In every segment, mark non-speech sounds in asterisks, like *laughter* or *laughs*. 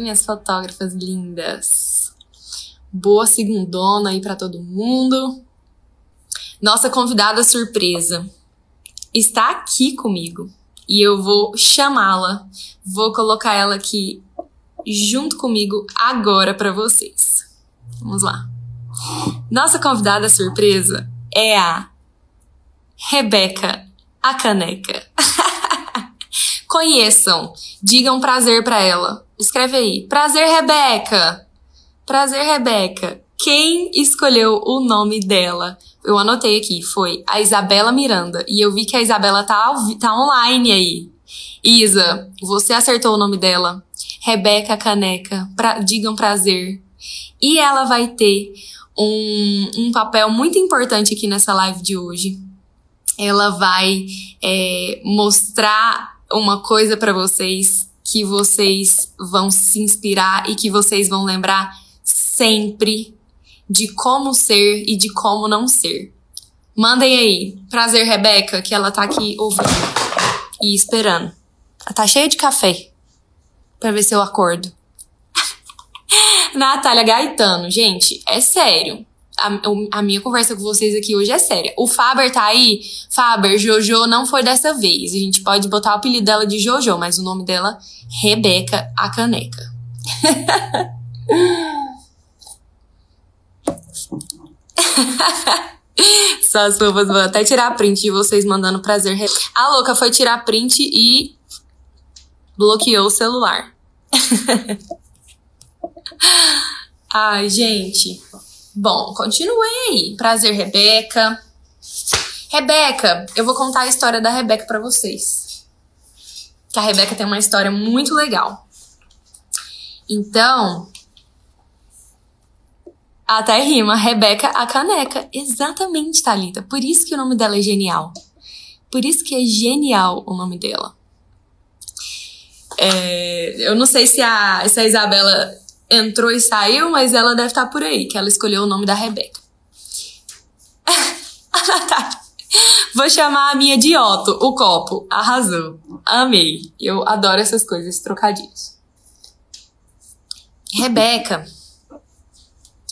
Minhas fotógrafas lindas? Boa segundona aí para todo mundo. Nossa convidada surpresa está aqui comigo e eu vou chamá-la. Vou colocar ela aqui junto comigo agora para vocês. Vamos lá. Nossa convidada surpresa é a Rebeca a Caneca. Conheçam, digam prazer para ela. Escreve aí. Prazer, Rebeca. Prazer, Rebeca. Quem escolheu o nome dela? Eu anotei aqui, foi a Isabela Miranda. E eu vi que a Isabela tá, tá online aí. Isa, você acertou o nome dela. Rebeca Caneca, pra, digam prazer. E ela vai ter um, um papel muito importante aqui nessa live de hoje. Ela vai é, mostrar uma coisa para vocês que vocês vão se inspirar e que vocês vão lembrar sempre de como ser e de como não ser. Mandem aí. Prazer, Rebeca, que ela tá aqui ouvindo e esperando. Ela tá cheia de café para ver se eu acordo. *laughs* Natália Gaetano, gente, é sério. A, a, minha conversa com vocês aqui hoje é séria. O Faber tá aí? Faber, Jojo não foi dessa vez. A gente pode botar o apelido dela de Jojo, mas o nome dela, Rebeca a Caneca. *laughs* Só as fofas vão até tirar print de vocês mandando prazer. A louca foi tirar print e bloqueou o celular. *laughs* Ai, gente. Bom, continuem aí. Prazer, Rebeca. Rebeca, eu vou contar a história da Rebeca para vocês. Que a Rebeca tem uma história muito legal. Então, até rima, Rebeca a caneca. Exatamente, Thalita. Por isso que o nome dela é genial. Por isso que é genial o nome dela. É, eu não sei se a, se a Isabela entrou e saiu, mas ela deve estar por aí, que ela escolheu o nome da Rebeca. *laughs* Vou chamar a minha de Otto, o copo. Arrasou. Amei. Eu adoro essas coisas, trocadilhos. Rebeca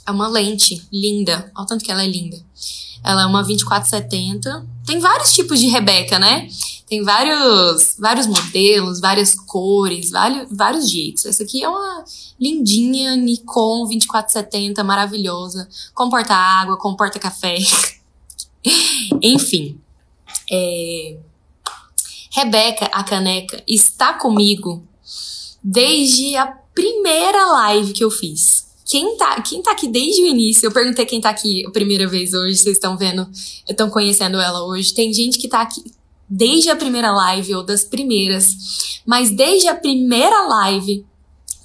é uma lente linda. Olha o tanto que ela é linda. Ela é uma 2470. Tem vários tipos de Rebeca, né? Tem vários, vários modelos, várias cores, vários, vários jeitos. Essa aqui é uma lindinha Nikon 2470, maravilhosa. Comporta água, comporta café. *laughs* Enfim. É... Rebeca, a caneca, está comigo desde a primeira live que eu fiz. Quem tá, quem tá aqui desde o início, eu perguntei quem tá aqui a primeira vez hoje, vocês estão vendo, estão conhecendo ela hoje. Tem gente que tá aqui desde a primeira live ou das primeiras, mas desde a primeira live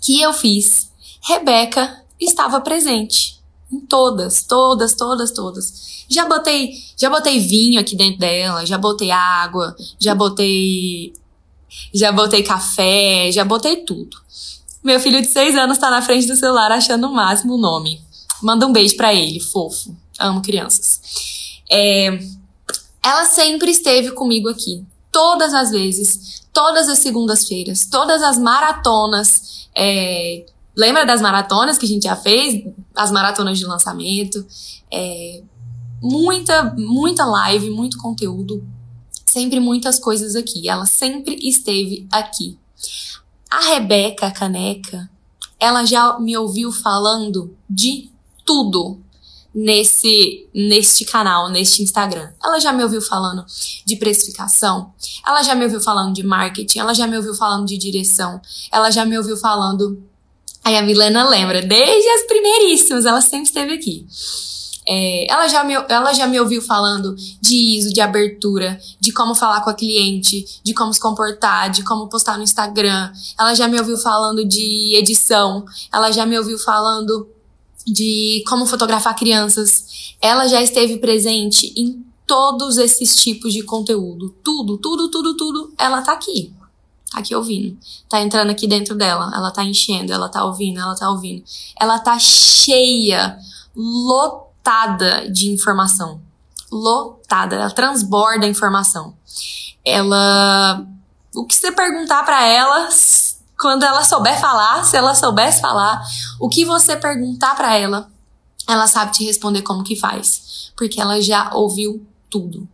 que eu fiz, Rebeca estava presente em todas, todas, todas, todas. Já botei, já botei vinho aqui dentro dela, já botei água, já botei já botei café, já botei tudo. Meu filho de seis anos tá na frente do celular achando o máximo o nome. Manda um beijo para ele, fofo. Amo crianças. É, ela sempre esteve comigo aqui. Todas as vezes, todas as segundas-feiras, todas as maratonas. É, lembra das maratonas que a gente já fez? As maratonas de lançamento. É, muita, muita live, muito conteúdo. Sempre muitas coisas aqui. Ela sempre esteve aqui. A Rebeca Caneca, ela já me ouviu falando de tudo nesse neste canal, neste Instagram. Ela já me ouviu falando de precificação, ela já me ouviu falando de marketing, ela já me ouviu falando de direção, ela já me ouviu falando. Aí a Milena lembra, desde as primeiríssimas, ela sempre esteve aqui. É, ela, já me, ela já me ouviu falando de ISO, de abertura, de como falar com a cliente, de como se comportar, de como postar no Instagram. Ela já me ouviu falando de edição. Ela já me ouviu falando de como fotografar crianças. Ela já esteve presente em todos esses tipos de conteúdo. Tudo, tudo, tudo, tudo. Ela tá aqui. Tá aqui ouvindo. Tá entrando aqui dentro dela. Ela tá enchendo, ela tá ouvindo, ela tá ouvindo. Ela tá cheia, lotada de informação. Lotada, ela transborda informação. Ela. O que você perguntar para ela, quando ela souber falar, se ela soubesse falar, o que você perguntar para ela, ela sabe te responder como que faz, porque ela já ouviu tudo.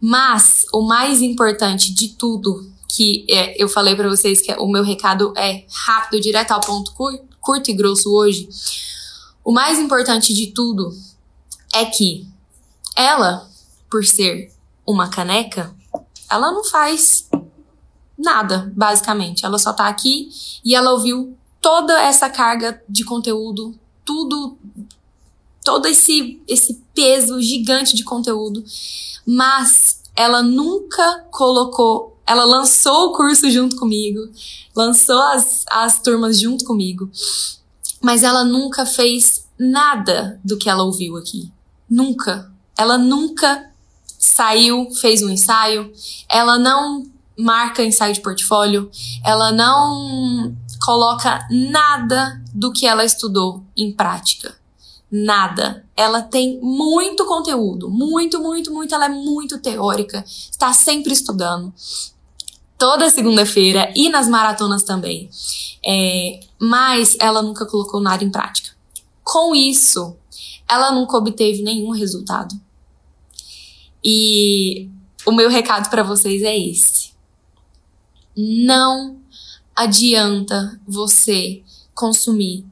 Mas o mais importante de tudo que é, eu falei para vocês que o meu recado é rápido, direto ao ponto, curto e grosso hoje. O mais importante de tudo é que ela, por ser uma caneca, ela não faz nada, basicamente. Ela só tá aqui e ela ouviu toda essa carga de conteúdo, tudo, todo esse, esse peso gigante de conteúdo, mas ela nunca colocou, ela lançou o curso junto comigo, lançou as, as turmas junto comigo, mas ela nunca fez nada do que ela ouviu aqui. Nunca. Ela nunca saiu, fez um ensaio, ela não marca ensaio de portfólio, ela não coloca nada do que ela estudou em prática. Nada. Ela tem muito conteúdo, muito, muito, muito. Ela é muito teórica, está sempre estudando. Toda segunda-feira e nas maratonas também. É, mas ela nunca colocou nada em prática. Com isso, ela nunca obteve nenhum resultado. E o meu recado para vocês é esse. Não adianta você consumir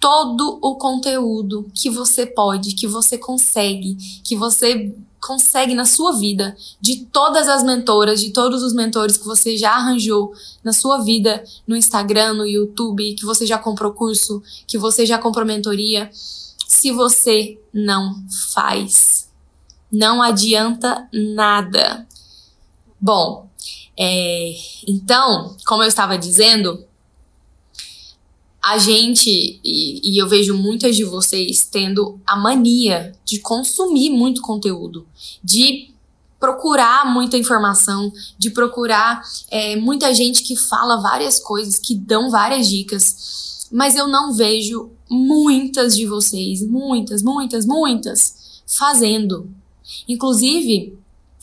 todo o conteúdo que você pode, que você consegue, que você consegue na sua vida, de todas as mentoras, de todos os mentores que você já arranjou na sua vida, no Instagram, no YouTube, que você já comprou curso, que você já comprou mentoria, se você não faz. Não adianta nada. Bom, é, então, como eu estava dizendo, a gente, e, e, eu vejo muitas de vocês tendo a mania de consumir muito conteúdo, de procurar muita informação, de procurar é, muita gente que fala várias coisas, que dão várias dicas, mas eu não vejo muitas de vocês, muitas, muitas, muitas, fazendo. Inclusive,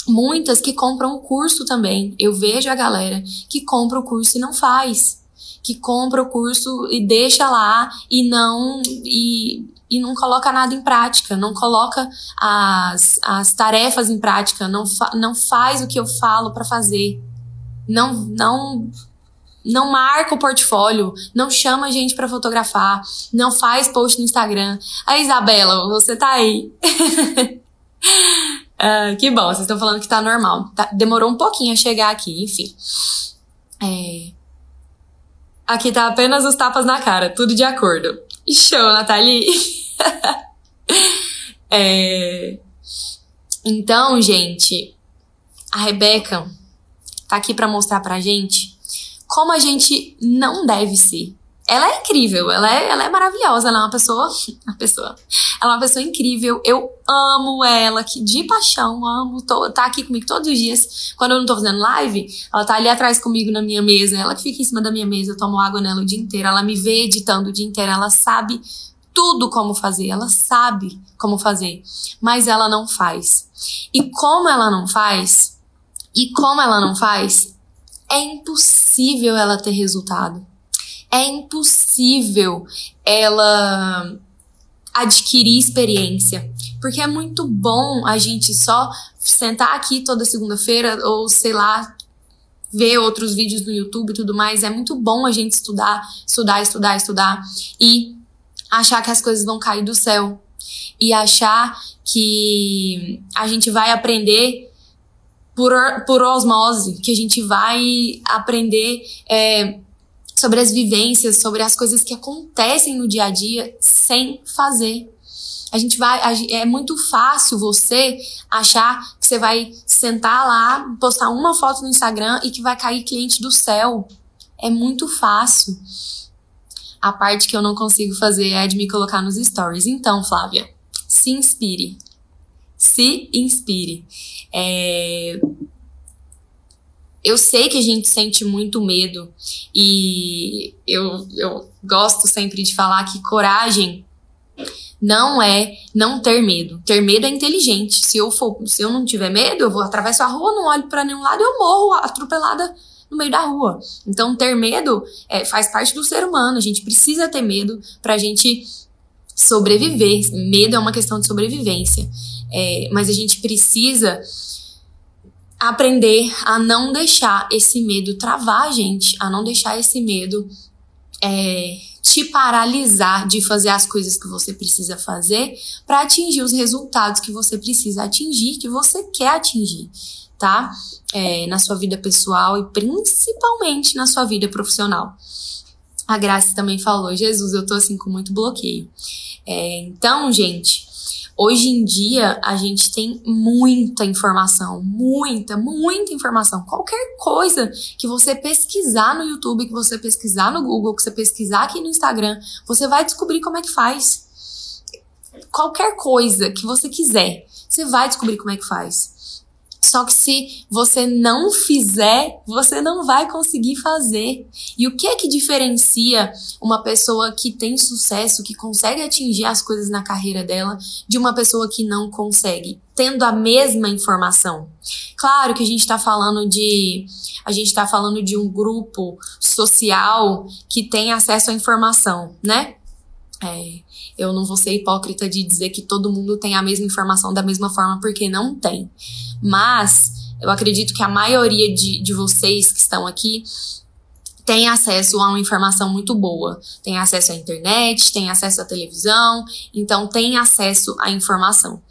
muitas que compram o curso também. Eu vejo a galera que compra o curso e não faz que compra o curso e deixa lá e não e, e não coloca nada em prática, não coloca as, as tarefas em prática, não, fa, não faz o que eu falo para fazer, não não não marca o portfólio, não chama a gente para fotografar, não faz post no Instagram. A Isabela, você tá aí. *laughs* uh, que bom, vocês estão falando que tá normal. Tá, demorou um pouquinho a chegar aqui, enfim. É, Aqui tá apenas os tapas na cara, tudo de acordo. Show, Nathalie! *laughs* é... Então, gente, a Rebeca tá aqui para mostrar pra gente como a gente não deve ser ela é incrível, ela é, ela é maravilhosa, ela é uma pessoa, *laughs* uma pessoa, ela é uma pessoa incrível, eu amo ela, que de paixão, amo, tô, tá aqui comigo todos os dias, quando eu não tô fazendo live, ela tá ali atrás comigo na minha mesa, ela que fica em cima da minha mesa, eu tomo água nela o dia inteiro, ela me vê editando o dia inteiro, ela sabe tudo como fazer, ela sabe como fazer, mas ela não faz. E como ela não faz, e como ela não faz, é impossível ela ter resultado é impossível ela adquirir experiência. Porque é muito bom a gente só sentar aqui toda segunda-feira ou sei lá, ver outros vídeos no YouTube e tudo mais. É muito bom a gente estudar, estudar, estudar, estudar e achar que as coisas vão cair do céu e achar que a gente vai aprender por, por osmose, que a gente vai aprender é, sobre as vivências, sobre as coisas que acontecem no dia a dia sem fazer. A gente vai. É muito fácil você achar que você vai sentar lá, postar uma foto no Instagram e que vai cair cliente do céu. É muito fácil. A parte que eu não consigo fazer é de me colocar nos stories. Então, Flávia, se inspire. Se inspire. É, eu sei que a gente sente muito medo e eu, eu gosto sempre de falar que coragem não é não ter medo. Ter medo é inteligente. Se eu for, se eu não tiver medo, eu vou atravessar a rua, não olho para nenhum lado, eu morro atropelada no meio da rua. Então, ter medo é, faz parte do ser humano. A gente precisa ter medo pra gente sobreviver. Medo é uma questão de sobrevivência. É, mas a gente precisa aprender a não deixar esse medo travar a gente, a não deixar esse medo é, te paralisar de fazer as coisas que você precisa fazer para atingir os resultados que você precisa atingir, que você quer atingir, tá? É, na sua vida pessoal e principalmente na sua vida profissional. A Graça também falou, Jesus, eu tô assim com muito bloqueio. É, então, gente, Hoje em dia, a gente tem muita informação, muita, muita informação. Qualquer coisa que você pesquisar no YouTube, que você pesquisar no Google, que você pesquisar aqui no Instagram, você vai descobrir como é que faz. Qualquer coisa que você quiser, você vai descobrir como é que faz. Só que se você não fizer, você não vai conseguir fazer. E o que é que diferencia uma pessoa que tem sucesso, que consegue atingir as coisas na carreira dela, de uma pessoa que não consegue? Tendo a mesma informação. Claro que a gente está falando de. A gente está falando de um grupo social que tem acesso à informação, né? É, eu não vou ser hipócrita de dizer que todo mundo tem a mesma informação da mesma forma, porque não tem. Mas eu acredito que a maioria de, de vocês que estão aqui tem acesso a uma informação muito boa. Tem acesso à internet, tem acesso à televisão, então tem acesso à informação.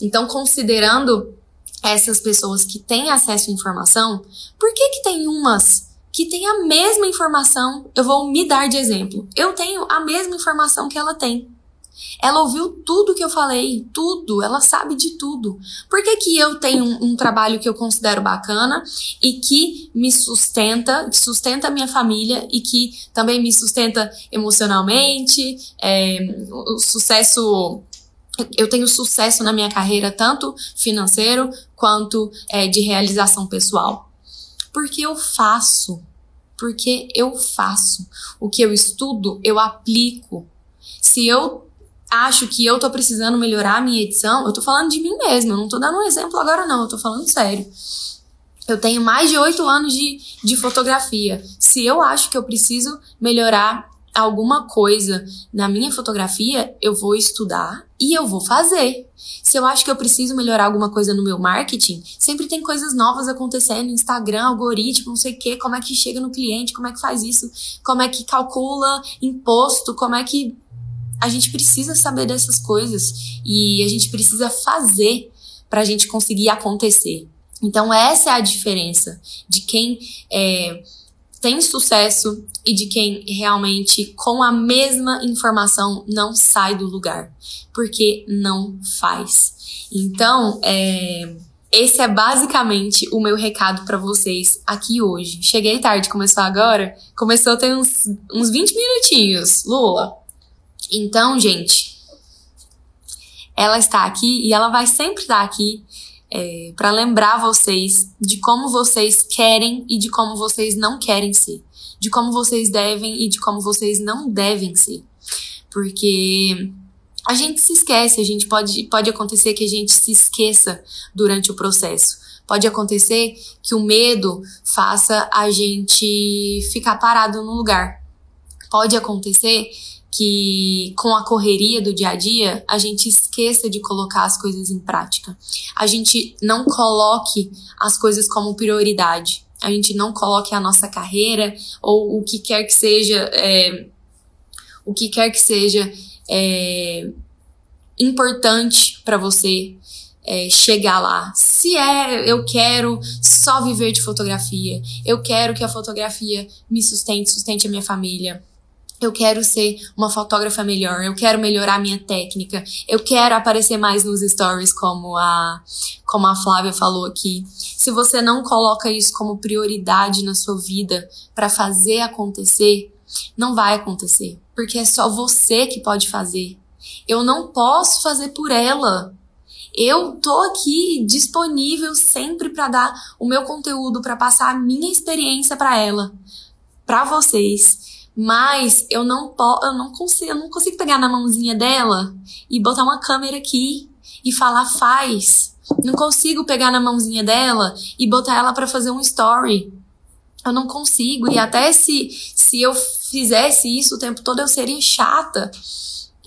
Então, considerando essas pessoas que têm acesso à informação, por que que tem umas que têm a mesma informação? Eu vou me dar de exemplo. Eu tenho a mesma informação que ela tem. Ela ouviu tudo que eu falei, tudo, ela sabe de tudo. Por que, que eu tenho um, um trabalho que eu considero bacana e que me sustenta, que sustenta a minha família e que também me sustenta emocionalmente, é, o sucesso eu tenho sucesso na minha carreira, tanto financeiro quanto é, de realização pessoal. Porque eu faço. Porque eu faço. O que eu estudo, eu aplico. Se eu acho que eu tô precisando melhorar a minha edição, eu tô falando de mim mesma, eu não tô dando um exemplo agora, não, eu tô falando sério. Eu tenho mais de oito anos de, de fotografia. Se eu acho que eu preciso melhorar alguma coisa na minha fotografia, eu vou estudar e eu vou fazer. Se eu acho que eu preciso melhorar alguma coisa no meu marketing, sempre tem coisas novas acontecendo, Instagram, algoritmo, não sei o quê, como é que chega no cliente, como é que faz isso, como é que calcula imposto, como é que a gente precisa saber dessas coisas e a gente precisa fazer para a gente conseguir acontecer. Então, essa é a diferença de quem é, tem sucesso e de quem realmente, com a mesma informação, não sai do lugar, porque não faz. Então, é, esse é basicamente o meu recado para vocês aqui hoje. Cheguei tarde, começou agora? Começou tem uns, uns 20 minutinhos. Lula, então, gente, ela está aqui e ela vai sempre estar aqui é, para lembrar vocês de como vocês querem e de como vocês não querem ser, de como vocês devem e de como vocês não devem ser, porque a gente se esquece, a gente pode pode acontecer que a gente se esqueça durante o processo. Pode acontecer que o medo faça a gente ficar parado no lugar. Pode acontecer que com a correria do dia a dia a gente esqueça de colocar as coisas em prática. A gente não coloque as coisas como prioridade. A gente não coloque a nossa carreira ou o que quer que seja, é, o que quer que seja é, importante para você é, chegar lá. Se é, eu quero só viver de fotografia, eu quero que a fotografia me sustente, sustente a minha família eu quero ser uma fotógrafa melhor, eu quero melhorar minha técnica, eu quero aparecer mais nos stories, como a, como a Flávia falou aqui. Se você não coloca isso como prioridade na sua vida para fazer acontecer, não vai acontecer, porque é só você que pode fazer. Eu não posso fazer por ela. Eu tô aqui disponível sempre para dar o meu conteúdo, para passar a minha experiência para ela, para vocês. Mas eu não posso, eu não consigo, eu não consigo pegar na mãozinha dela e botar uma câmera aqui e falar faz. Não consigo pegar na mãozinha dela e botar ela para fazer um story. eu não consigo. E até se, se eu fizesse isso o tempo todo, eu seria chata.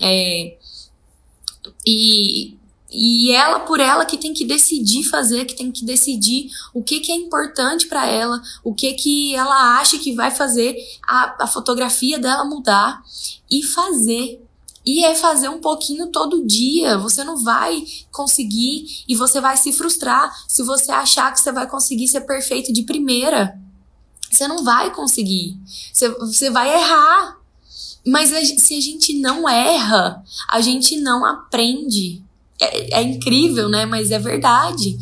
É, e, e ela por ela que tem que decidir fazer, que tem que decidir o que, que é importante para ela, o que que ela acha que vai fazer a, a fotografia dela mudar e fazer. E é fazer um pouquinho todo dia. Você não vai conseguir e você vai se frustrar se você achar que você vai conseguir ser perfeito de primeira. Você não vai conseguir. Você, você vai errar. Mas se a gente não erra, a gente não aprende. É, é incrível, né? Mas é verdade.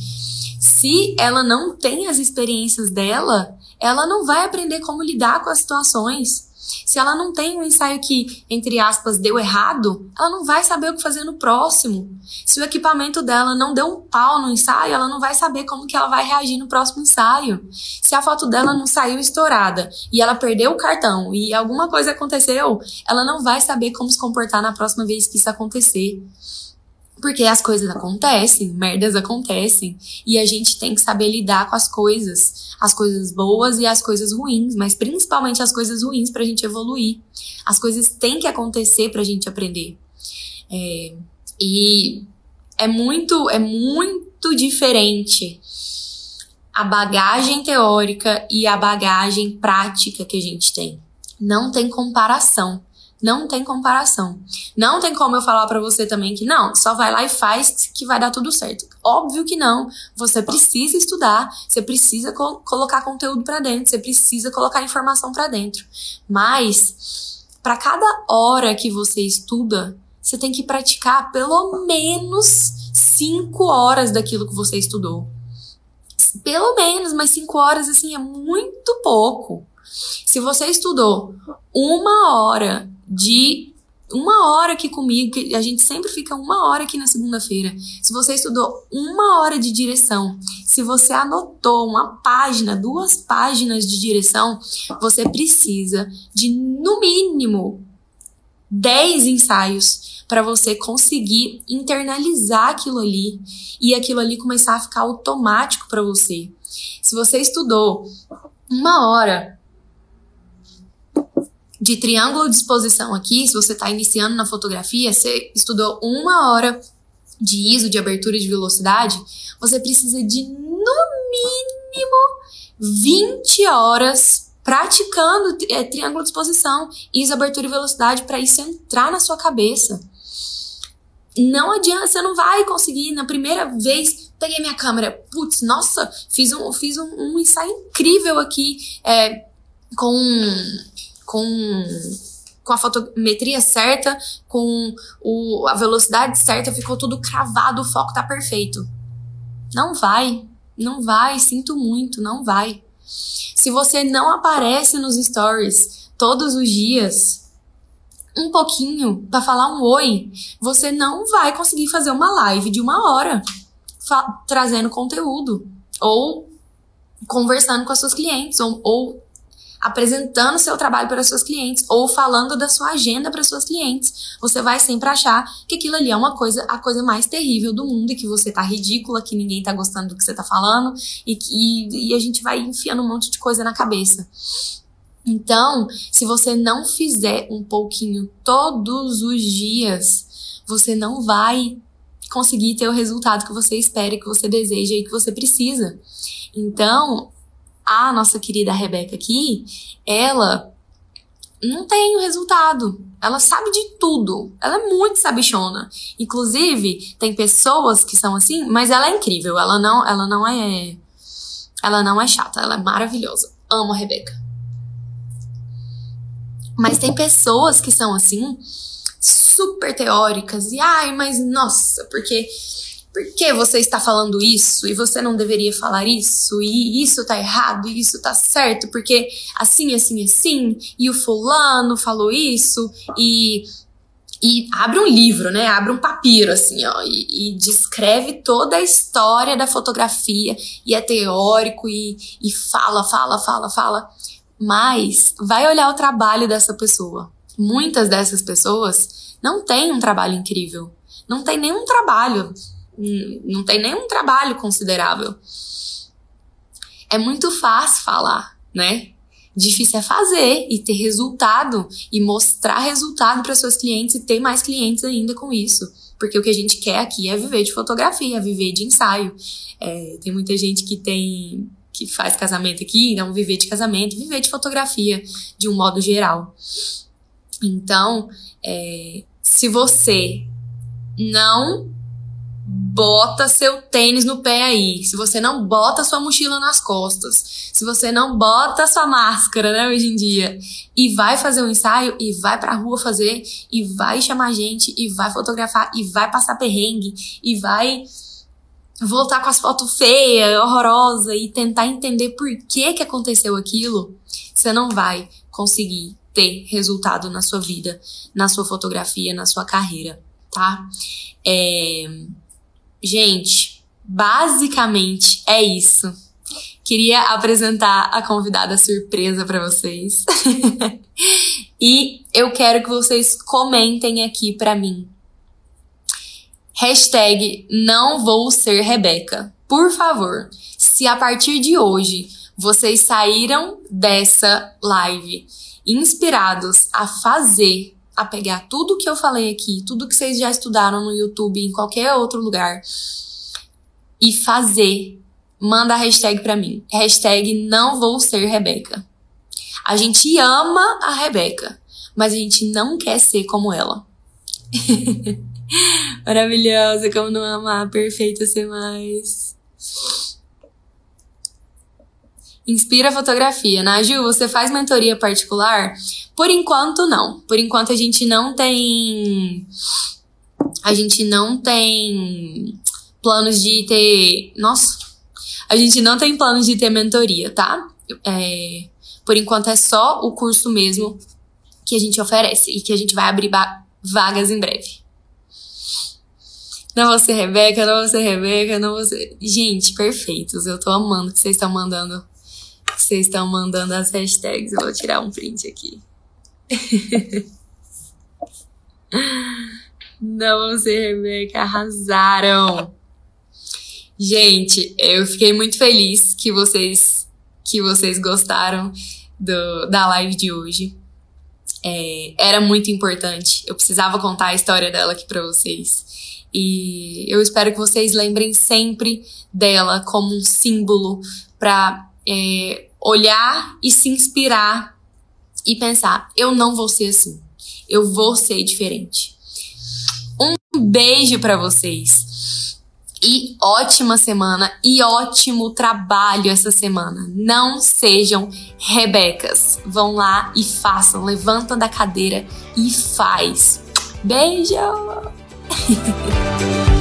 Se ela não tem as experiências dela, ela não vai aprender como lidar com as situações. Se ela não tem um ensaio que, entre aspas, deu errado, ela não vai saber o que fazer no próximo. Se o equipamento dela não deu um pau no ensaio, ela não vai saber como que ela vai reagir no próximo ensaio. Se a foto dela não saiu estourada e ela perdeu o cartão e alguma coisa aconteceu, ela não vai saber como se comportar na próxima vez que isso acontecer. Porque as coisas acontecem, merdas acontecem, e a gente tem que saber lidar com as coisas, as coisas boas e as coisas ruins, mas principalmente as coisas ruins pra gente evoluir. As coisas têm que acontecer pra gente aprender. É, e é muito, é muito diferente a bagagem teórica e a bagagem prática que a gente tem. Não tem comparação. Não tem comparação. Não tem como eu falar para você também que não, só vai lá e faz que vai dar tudo certo. Óbvio que não. Você precisa estudar, você precisa co colocar conteúdo para dentro, você precisa colocar informação para dentro. Mas para cada hora que você estuda, você tem que praticar pelo menos cinco horas daquilo que você estudou. Pelo menos, mas cinco horas assim é muito pouco. Se você estudou uma hora de uma hora aqui comigo, que a gente sempre fica uma hora aqui na segunda-feira. Se você estudou uma hora de direção, se você anotou uma página, duas páginas de direção, você precisa de no mínimo 10 ensaios para você conseguir internalizar aquilo ali e aquilo ali começar a ficar automático para você. Se você estudou uma hora de triângulo de exposição aqui, se você está iniciando na fotografia, você estudou uma hora de ISO, de abertura de velocidade, você precisa de no mínimo 20 horas praticando é, triângulo de exposição, ISO, abertura e velocidade para isso entrar na sua cabeça. Não adianta, você não vai conseguir na primeira vez. Peguei minha câmera, putz, nossa, fiz um, fiz um, um ensaio incrível aqui é, com com, com a fotometria certa, com o, a velocidade certa, ficou tudo cravado, o foco tá perfeito. Não vai, não vai, sinto muito, não vai. Se você não aparece nos stories todos os dias, um pouquinho para falar um oi, você não vai conseguir fazer uma live de uma hora trazendo conteúdo ou conversando com as suas clientes ou, ou apresentando seu trabalho para seus clientes ou falando da sua agenda para suas clientes, você vai sempre achar que aquilo ali é uma coisa, a coisa mais terrível do mundo e que você tá ridícula, que ninguém tá gostando do que você tá falando e que e a gente vai enfiando um monte de coisa na cabeça. Então, se você não fizer um pouquinho todos os dias, você não vai conseguir ter o resultado que você espera, que você deseja e que você precisa. Então, a nossa querida Rebeca aqui, ela não tem o resultado. Ela sabe de tudo. Ela é muito sabichona. Inclusive, tem pessoas que são assim, mas ela é incrível. Ela não, ela não é ela não é chata, ela é maravilhosa. Amo a Rebeca. Mas tem pessoas que são assim, super teóricas e ai, mas nossa, porque por que você está falando isso e você não deveria falar isso e isso tá errado e isso tá certo porque assim assim assim e o fulano falou isso e e abre um livro, né? Abre um papiro assim, ó, e, e descreve toda a história da fotografia e é teórico e, e fala, fala, fala, fala. Mas vai olhar o trabalho dessa pessoa. Muitas dessas pessoas não têm um trabalho incrível, não tem nenhum trabalho não tem nenhum trabalho considerável. É muito fácil falar. né? Difícil é fazer e ter resultado e mostrar resultado para seus clientes e ter mais clientes ainda com isso. Porque o que a gente quer aqui é viver de fotografia, é viver de ensaio. É, tem muita gente que tem que faz casamento aqui, não viver de casamento, viver de fotografia de um modo geral. Então, é, se você não bota seu tênis no pé aí, se você não bota sua mochila nas costas, se você não bota sua máscara, né, hoje em dia, e vai fazer um ensaio e vai pra rua fazer e vai chamar gente e vai fotografar e vai passar perrengue e vai voltar com as fotos feias, horrorosa e tentar entender por que que aconteceu aquilo, você não vai conseguir ter resultado na sua vida, na sua fotografia, na sua carreira, tá? É... Gente, basicamente é isso. Queria apresentar a convidada surpresa para vocês. *laughs* e eu quero que vocês comentem aqui para mim. Hashtag não vou ser Rebeca. Por favor, se a partir de hoje vocês saíram dessa live inspirados a fazer, a pegar tudo que eu falei aqui, tudo que vocês já estudaram no YouTube, em qualquer outro lugar, e fazer, manda a hashtag pra mim. Hashtag não vou ser Rebeca. A gente ama a Rebeca, mas a gente não quer ser como ela. *laughs* Maravilhosa, como não amar, perfeita ser mais. Inspira Fotografia. Naju, você faz mentoria particular? Por enquanto, não. Por enquanto, a gente não tem. A gente não tem planos de ter. Nossa! A gente não tem planos de ter mentoria, tá? É... Por enquanto, é só o curso mesmo que a gente oferece e que a gente vai abrir vagas em breve. Não vou ser Rebeca, não vou ser Rebeca, não vou ser. Gente, perfeitos. Eu tô amando que vocês estão mandando vocês estão mandando as hashtags. Eu vou tirar um print aqui. *laughs* Não, você, Rebeca, arrasaram. Gente, eu fiquei muito feliz que vocês que vocês gostaram do, da live de hoje. É, era muito importante. Eu precisava contar a história dela aqui para vocês. E eu espero que vocês lembrem sempre dela como um símbolo para é, olhar e se inspirar e pensar: eu não vou ser assim, eu vou ser diferente. Um beijo para vocês. E ótima semana e ótimo trabalho essa semana. Não sejam rebecas. Vão lá e façam. Levanta da cadeira e faz. Beijo! *laughs*